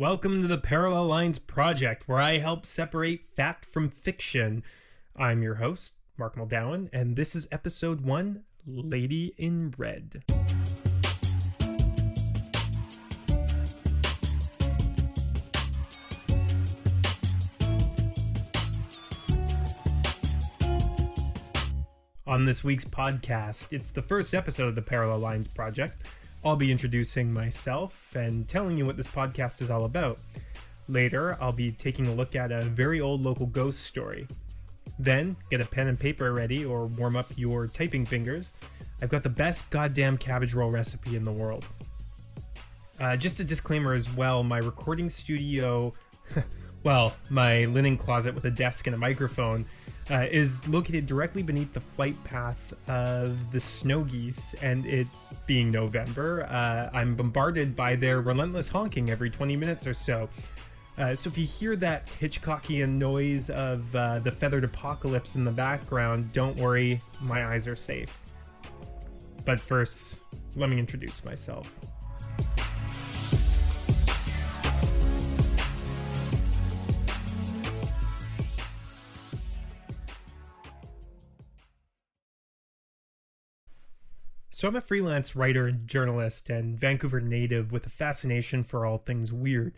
Welcome to the Parallel Lines Project, where I help separate fact from fiction. I'm your host, Mark Muldown, and this is episode one Lady in Red. On this week's podcast, it's the first episode of the Parallel Lines Project. I'll be introducing myself and telling you what this podcast is all about. Later, I'll be taking a look at a very old local ghost story. Then, get a pen and paper ready or warm up your typing fingers. I've got the best goddamn cabbage roll recipe in the world. Uh, just a disclaimer as well my recording studio, well, my linen closet with a desk and a microphone, uh, is located directly beneath the flight path of the snow geese, and it being November, uh, I'm bombarded by their relentless honking every 20 minutes or so. Uh, so if you hear that Hitchcockian noise of uh, the feathered apocalypse in the background, don't worry, my eyes are safe. But first, let me introduce myself. So, I'm a freelance writer and journalist and Vancouver native with a fascination for all things weird.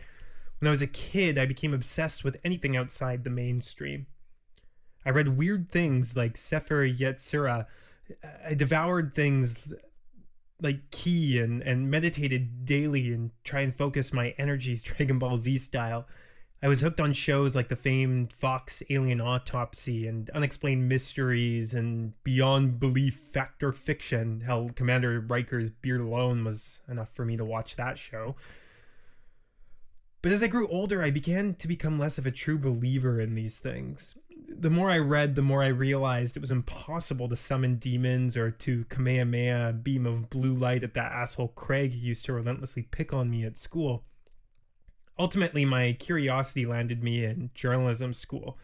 When I was a kid, I became obsessed with anything outside the mainstream. I read weird things like Sefer Yetzirah. I devoured things like Ki and, and meditated daily and try and focus my energies Dragon Ball Z style. I was hooked on shows like the famed Fox Alien Autopsy and Unexplained Mysteries and Beyond Belief Fact or Fiction. Hell, Commander Riker's beard alone was enough for me to watch that show. But as I grew older, I began to become less of a true believer in these things. The more I read, the more I realized it was impossible to summon demons or to Kamehameha a beam of blue light at that asshole Craig used to relentlessly pick on me at school ultimately, my curiosity landed me in journalism school.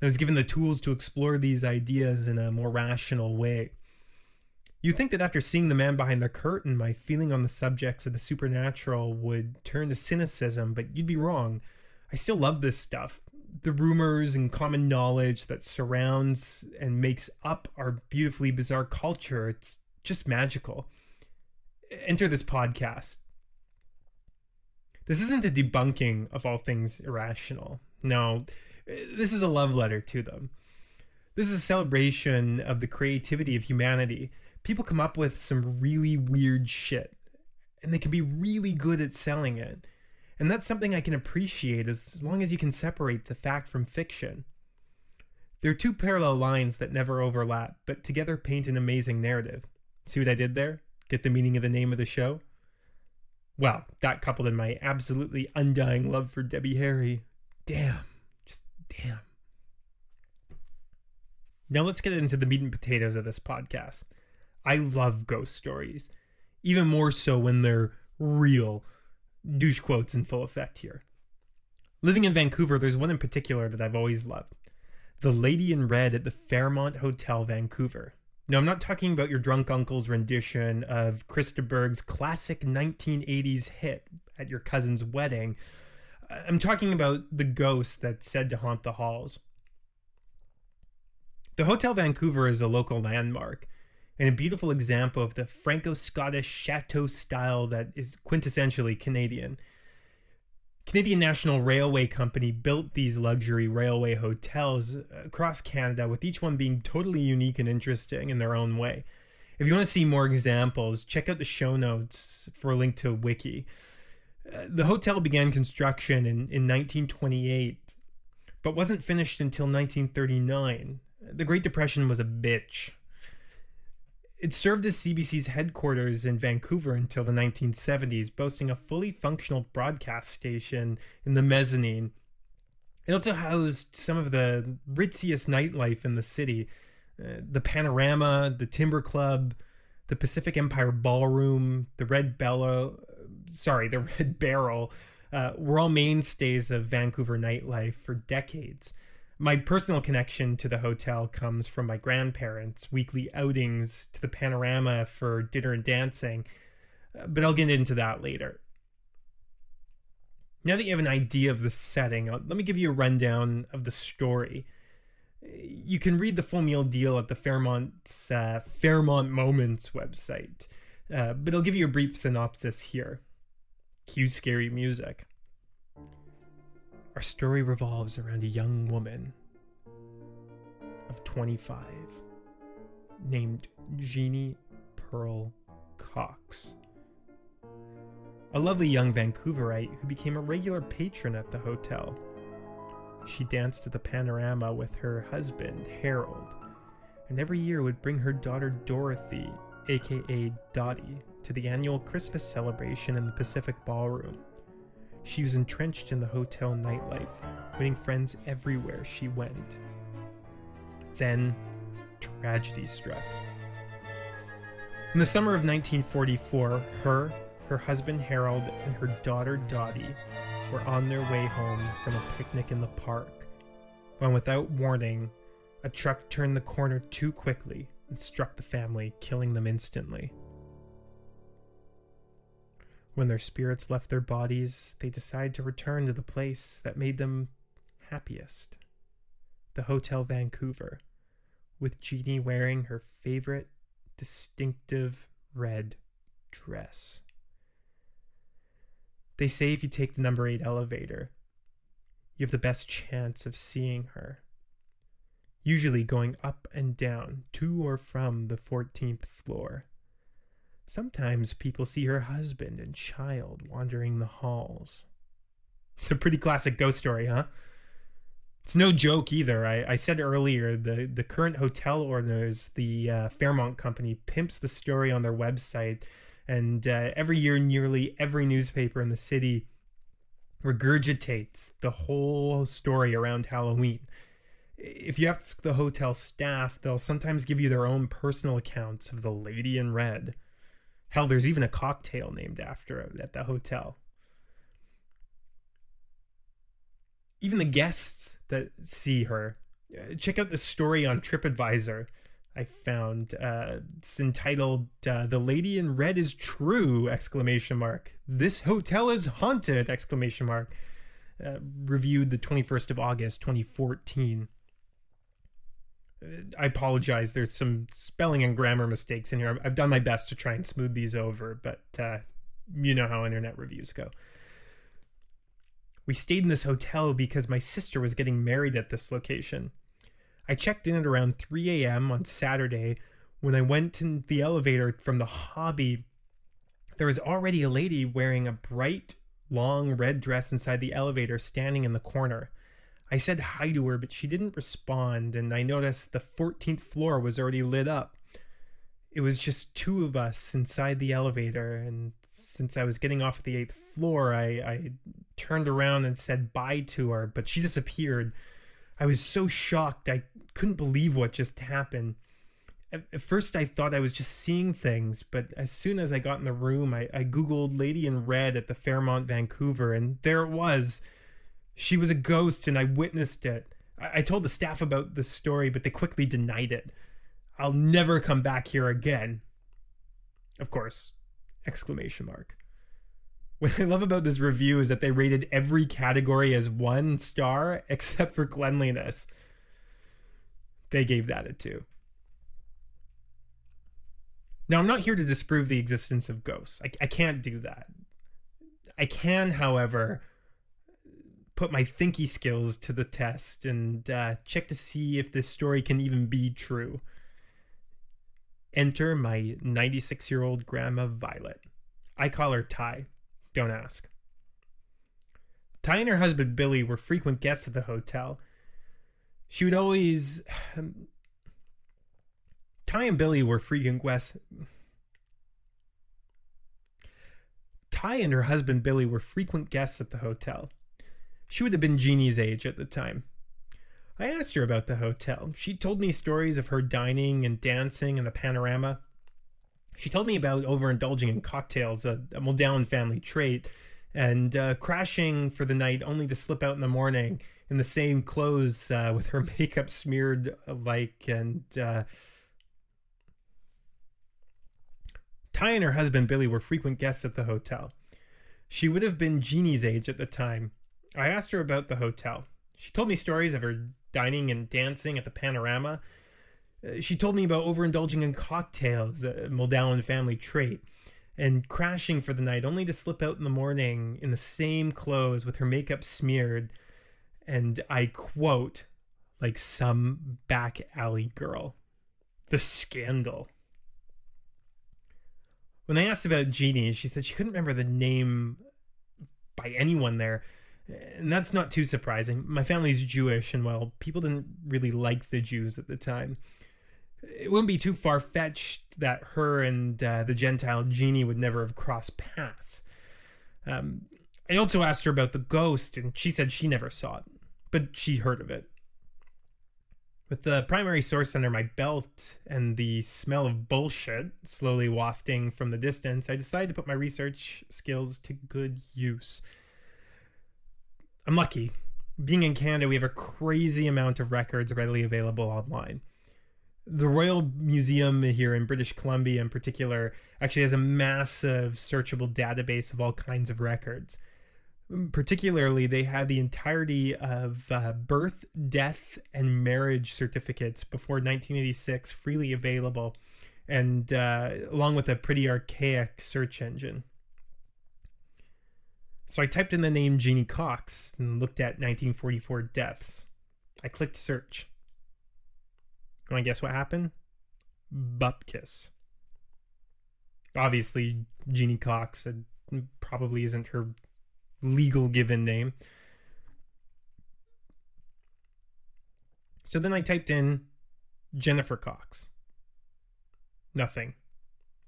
I was given the tools to explore these ideas in a more rational way. You'd think that after seeing the man behind the curtain, my feeling on the subjects of the supernatural would turn to cynicism, but you'd be wrong. I still love this stuff. The rumors and common knowledge that surrounds and makes up our beautifully bizarre culture, it's just magical. Enter this podcast. This isn't a debunking of all things irrational. No, this is a love letter to them. This is a celebration of the creativity of humanity. People come up with some really weird shit, and they can be really good at selling it. And that's something I can appreciate as long as you can separate the fact from fiction. There are two parallel lines that never overlap, but together paint an amazing narrative. See what I did there? Get the meaning of the name of the show? Well, that coupled in my absolutely undying love for Debbie Harry. Damn. Just damn. Now let's get into the meat and potatoes of this podcast. I love ghost stories, even more so when they're real. Douche quotes in full effect here. Living in Vancouver, there's one in particular that I've always loved The Lady in Red at the Fairmont Hotel, Vancouver. No, I'm not talking about your drunk uncle's rendition of Chris Berg's classic 1980s hit at your cousin's wedding. I'm talking about the ghost that's said to haunt the halls. The Hotel Vancouver is a local landmark and a beautiful example of the Franco Scottish chateau style that is quintessentially Canadian. Canadian National Railway Company built these luxury railway hotels across Canada, with each one being totally unique and interesting in their own way. If you want to see more examples, check out the show notes for a link to a wiki. Uh, the hotel began construction in, in 1928, but wasn't finished until 1939. The Great Depression was a bitch. It served as CBC's headquarters in Vancouver until the 1970s, boasting a fully functional broadcast station in the mezzanine. It also housed some of the ritziest nightlife in the city uh, the Panorama, the Timber Club, the Pacific Empire Ballroom, the Red Bello, sorry, the Red Barrel, uh, were all mainstays of Vancouver nightlife for decades. My personal connection to the hotel comes from my grandparents' weekly outings to the panorama for dinner and dancing, uh, but I'll get into that later. Now that you have an idea of the setting, uh, let me give you a rundown of the story. You can read the full meal deal at the Fairmont's uh, Fairmont Moments website, uh, but I'll give you a brief synopsis here. Cue scary music. Our story revolves around a young woman of 25 named Jeannie Pearl Cox. A lovely young Vancouverite who became a regular patron at the hotel. She danced at the panorama with her husband, Harold, and every year would bring her daughter Dorothy, aka Dottie, to the annual Christmas celebration in the Pacific Ballroom. She was entrenched in the hotel nightlife, winning friends everywhere she went. Then, tragedy struck. In the summer of 1944, her, her husband Harold, and her daughter Dottie were on their way home from a picnic in the park when, without warning, a truck turned the corner too quickly and struck the family, killing them instantly. When their spirits left their bodies, they decided to return to the place that made them happiest the Hotel Vancouver, with Jeannie wearing her favorite distinctive red dress. They say if you take the number 8 elevator, you have the best chance of seeing her. Usually going up and down to or from the 14th floor. Sometimes people see her husband and child wandering the halls. It's a pretty classic ghost story, huh? It's no joke either. I, I said earlier the, the current hotel owners, the uh, Fairmont Company, pimps the story on their website. And uh, every year, nearly every newspaper in the city regurgitates the whole story around Halloween. If you ask the hotel staff, they'll sometimes give you their own personal accounts of the Lady in Red. Hell, there's even a cocktail named after it at the hotel. Even the guests that see her, uh, check out the story on TripAdvisor. I found uh, it's entitled uh, "The Lady in Red is True!" exclamation mark. This hotel is haunted! exclamation mark. Uh, reviewed the 21st of August, 2014. I apologize. There's some spelling and grammar mistakes in here. I've done my best to try and smooth these over, but uh, you know how internet reviews go. We stayed in this hotel because my sister was getting married at this location. I checked in at around 3 a.m. on Saturday. When I went in the elevator from the hobby, there was already a lady wearing a bright, long red dress inside the elevator standing in the corner. I said hi to her, but she didn't respond, and I noticed the 14th floor was already lit up. It was just two of us inside the elevator, and since I was getting off the eighth floor, I, I turned around and said bye to her, but she disappeared. I was so shocked, I couldn't believe what just happened. At, at first, I thought I was just seeing things, but as soon as I got in the room, I, I Googled Lady in Red at the Fairmont Vancouver, and there it was she was a ghost and I witnessed it. I, I told the staff about the story, but they quickly denied it. I'll never come back here again. Of course, exclamation mark. What I love about this review is that they rated every category as one star except for cleanliness. They gave that a two. Now, I'm not here to disprove the existence of ghosts. I, I can't do that. I can, however, put my thinky skills to the test and uh, check to see if this story can even be true. Enter my 96 year old grandma Violet. I call her Ty. Don't ask. Ty and her husband Billy were frequent guests at the hotel. She would always. Um, Ty and Billy were frequent guests. Ty and her husband Billy were frequent guests at the hotel. She would have been Jeannie's age at the time. I asked her about the hotel. She told me stories of her dining and dancing in the panorama. She told me about overindulging in cocktails, a, a Muldown family trait, and uh, crashing for the night only to slip out in the morning in the same clothes uh, with her makeup smeared like And uh, Ty and her husband Billy were frequent guests at the hotel. She would have been Jeannie's age at the time. I asked her about the hotel. She told me stories of her dining and dancing at the Panorama. Uh, She told me about overindulging in cocktails, a Muldown family trait, and crashing for the night only to slip out in the morning in the same clothes with her makeup smeared and I quote, like some back alley girl. The scandal. When I asked about Jeannie, she said she couldn't remember the name by anyone there. And that's not too surprising. My family's Jewish, and while people didn't really like the Jews at the time. It wouldn't be too far fetched that her and uh, the Gentile Jeannie would never have crossed paths. Um, I also asked her about the ghost, and she said she never saw it, but she heard of it. With the primary source under my belt and the smell of bullshit slowly wafting from the distance, I decided to put my research skills to good use. I'm lucky. Being in Canada, we have a crazy amount of records readily available online. The Royal Museum here in British Columbia, in particular, actually has a massive searchable database of all kinds of records. Particularly, they have the entirety of uh, birth, death, and marriage certificates before 1986 freely available, and uh, along with a pretty archaic search engine. So I typed in the name Jeannie Cox and looked at 1944 deaths. I clicked search. Want to guess what happened? Bupkis. Obviously, Jeannie Cox uh, probably isn't her legal given name. So then I typed in Jennifer Cox. Nothing.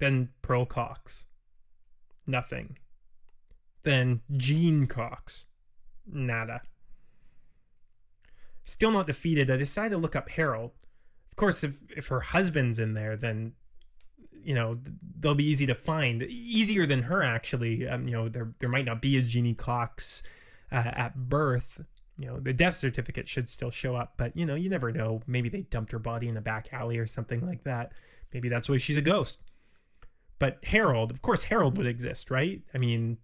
Then Pearl Cox. Nothing. Then Jean Cox. Nada. Still not defeated, I decide to look up Harold. Of course, if, if her husband's in there, then you know they'll be easy to find. Easier than her actually. Um, you know there there might not be a Jeannie Cox uh, at birth. You know the death certificate should still show up but you know you never know. Maybe they dumped her body in a back alley or something like that. Maybe that's why she's a ghost. But Harold of course Harold would exist right? I mean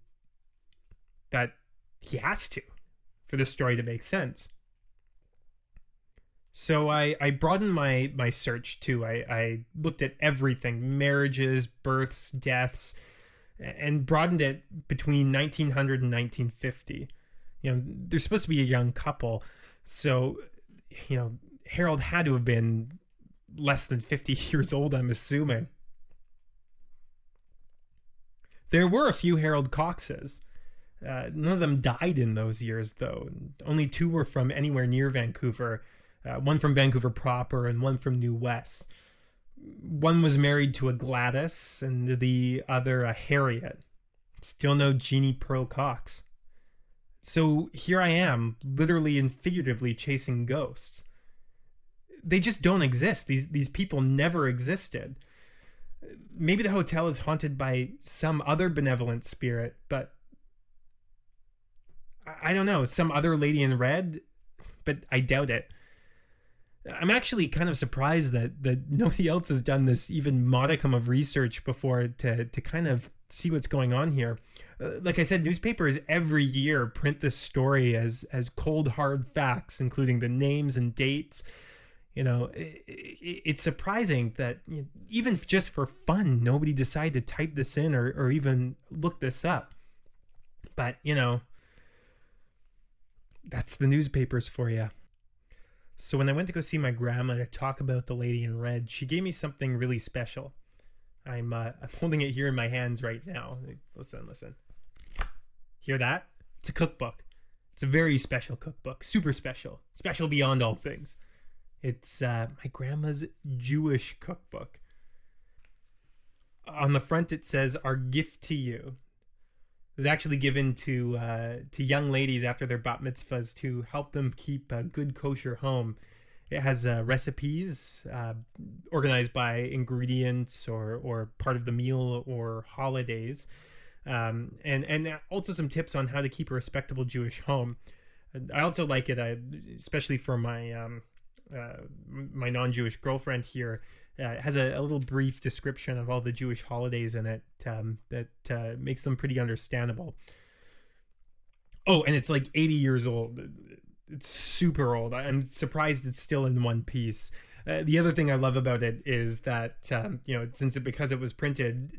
that he has to for the story to make sense so I, I broadened my, my search too. I, I looked at everything marriages, births, deaths, and broadened it between 1900 and 1950. You know, they're supposed to be a young couple. So, you know, Harold had to have been less than 50 years old, I'm assuming. There were a few Harold Coxes. Uh, none of them died in those years, though. Only two were from anywhere near Vancouver uh, one from Vancouver proper and one from New West. One was married to a Gladys and the other a Harriet. Still no Jeannie Pearl Cox. So here I am, literally and figuratively chasing ghosts. They just don't exist. These these people never existed. Maybe the hotel is haunted by some other benevolent spirit, but I don't know, some other lady in red, but I doubt it. I'm actually kind of surprised that that nobody else has done this even modicum of research before to to kind of see what's going on here. Uh, like I said, newspapers every year print this story as as cold hard facts, including the names and dates. You know, it, it, it's surprising that you know, even just for fun, nobody decided to type this in or or even look this up. But you know, that's the newspapers for you. So when I went to go see my grandma to talk about the lady in red, she gave me something really special. I'm uh, I'm holding it here in my hands right now. Listen, listen. Hear that? It's a cookbook. It's a very special cookbook, super special, special beyond all things. It's uh, my grandma's Jewish cookbook. On the front, it says "Our gift to you." Was actually given to uh, to young ladies after their bat mitzvahs to help them keep a good kosher home. It has uh, recipes uh, organized by ingredients or or part of the meal or holidays, um, and and also some tips on how to keep a respectable Jewish home. I also like it, uh, especially for my um, uh, my non-Jewish girlfriend here. Uh, it has a, a, little brief description of all the Jewish holidays in it um, that uh, makes them pretty understandable. Oh, and it's like 80 years old. It's super old. I'm surprised it's still in one piece. Uh, the other thing I love about it is that um, you know since it because it was printed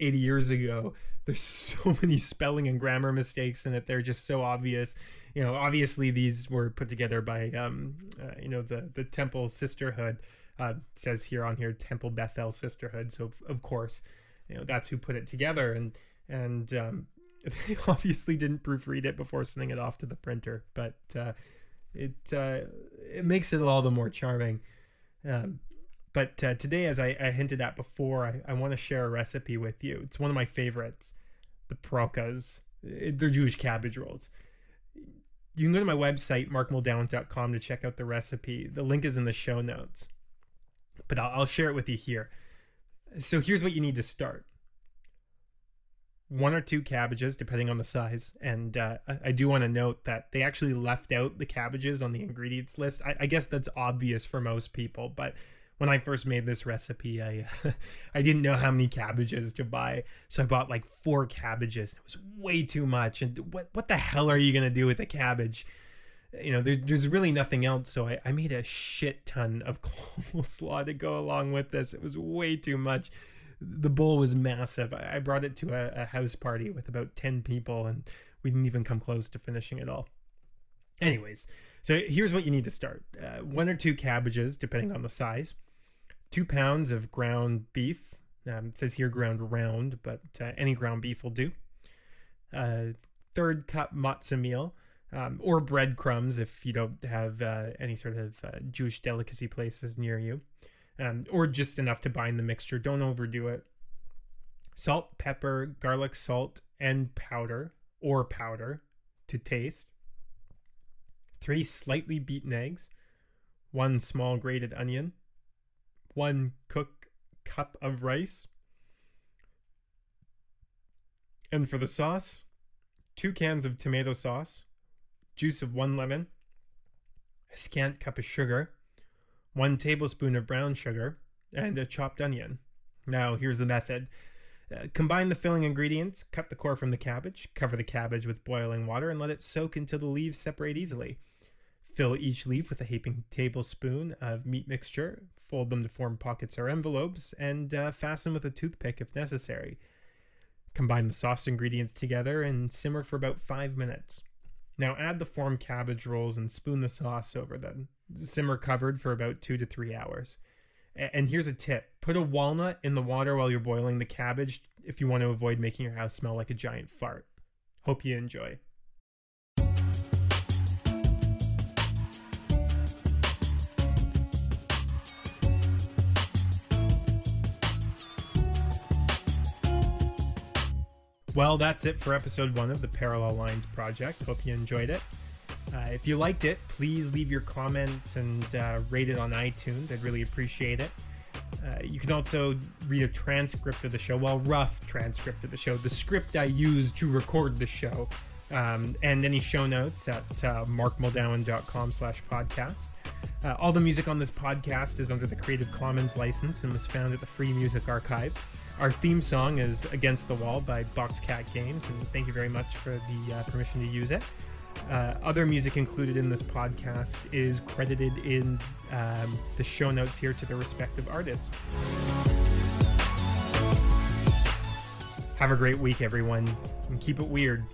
80 years ago, there's so many spelling and grammar mistakes in it. They're just so obvious. You know, obviously these were put together by um, uh, you know the the Temple Sisterhood. Uh, says here on here Temple Bethel Sisterhood. So of course, you know that's who put it together and and um, they obviously didn't proofread it before sending it off to the printer, but uh, it uh, it makes it all the more charming. Um, but uh, today, as I, I, hinted at before, I, I want to share a recipe with you. It's one of my favorites, the pralkas. They're Jewish cabbage rolls. You can go to my website, markmuldown.com, to check out the recipe. The link is in the show notes, but I'll, I'll share it with you here. So here's what you need to start one or two cabbages, depending on the size. And uh, I do want to note that they actually left out the cabbages on the ingredients list. I, I, guess that's obvious for most people, but when I first made this recipe, I I didn't know how many cabbages to buy, so I bought like four cabbages. It was way too much. And what what the hell are you gonna do with a cabbage? You know, there, there's really nothing else. So I, I made a shit ton of coleslaw to go along with this. It was way too much the bowl was massive. I brought it to a, a house party with about 10 people and we didn't even come close to finishing it all. Anyways, so here's what you need to start uh, one or two cabbages, depending on the size, two pounds of ground beef. Um, it says here ground round, but uh, any ground beef will do. Uh, third cup matzah meal, um, or breadcrumbs if you don't have uh, any sort of uh, Jewish delicacy places near you um, or just enough to bind the mixture. Don't overdo it. Salt, pepper, garlic salt, and powder or powder to taste. Three slightly beaten eggs. One small grated onion. One cook cup of rice. And for the sauce, two cans of tomato sauce, juice of one lemon, a scant cup of sugar, 1 tablespoon of brown sugar, and a chopped onion. Now, here's the method. Uh, combine the filling ingredients, cut the core from the cabbage, cover the cabbage with boiling water, and let it soak until the leaves separate easily. Fill each leaf with a heaping tablespoon of meat mixture, fold them to form pockets or envelopes, and uh, fasten with a toothpick if necessary. Combine the sauce ingredients together and simmer for about 5 minutes. Now add the formed cabbage rolls and spoon the sauce over them. Simmer covered for about two to three hours. And here's a tip put a walnut in the water while you're boiling the cabbage if you want to avoid making your house smell like a giant fart. Hope you enjoy. Well, that's it for episode one of the Parallel Lines Project. Hope you enjoyed it. Uh, if you liked it, please leave your comments and uh, rate it on iTunes. I'd really appreciate it. Uh, you can also read a transcript of the show, well, rough transcript of the show, the script I used to record the show, um, and any show notes at uh, markmuldown.com slash podcast. Uh, all the music on this podcast is under the Creative Commons license and was found at the Free Music Archive. Our theme song is Against the Wall by Boxcat Games, and thank you very much for the uh, permission to use it. Uh, other music included in this podcast is credited in um, the show notes here to the respective artists. Have a great week, everyone, and keep it weird.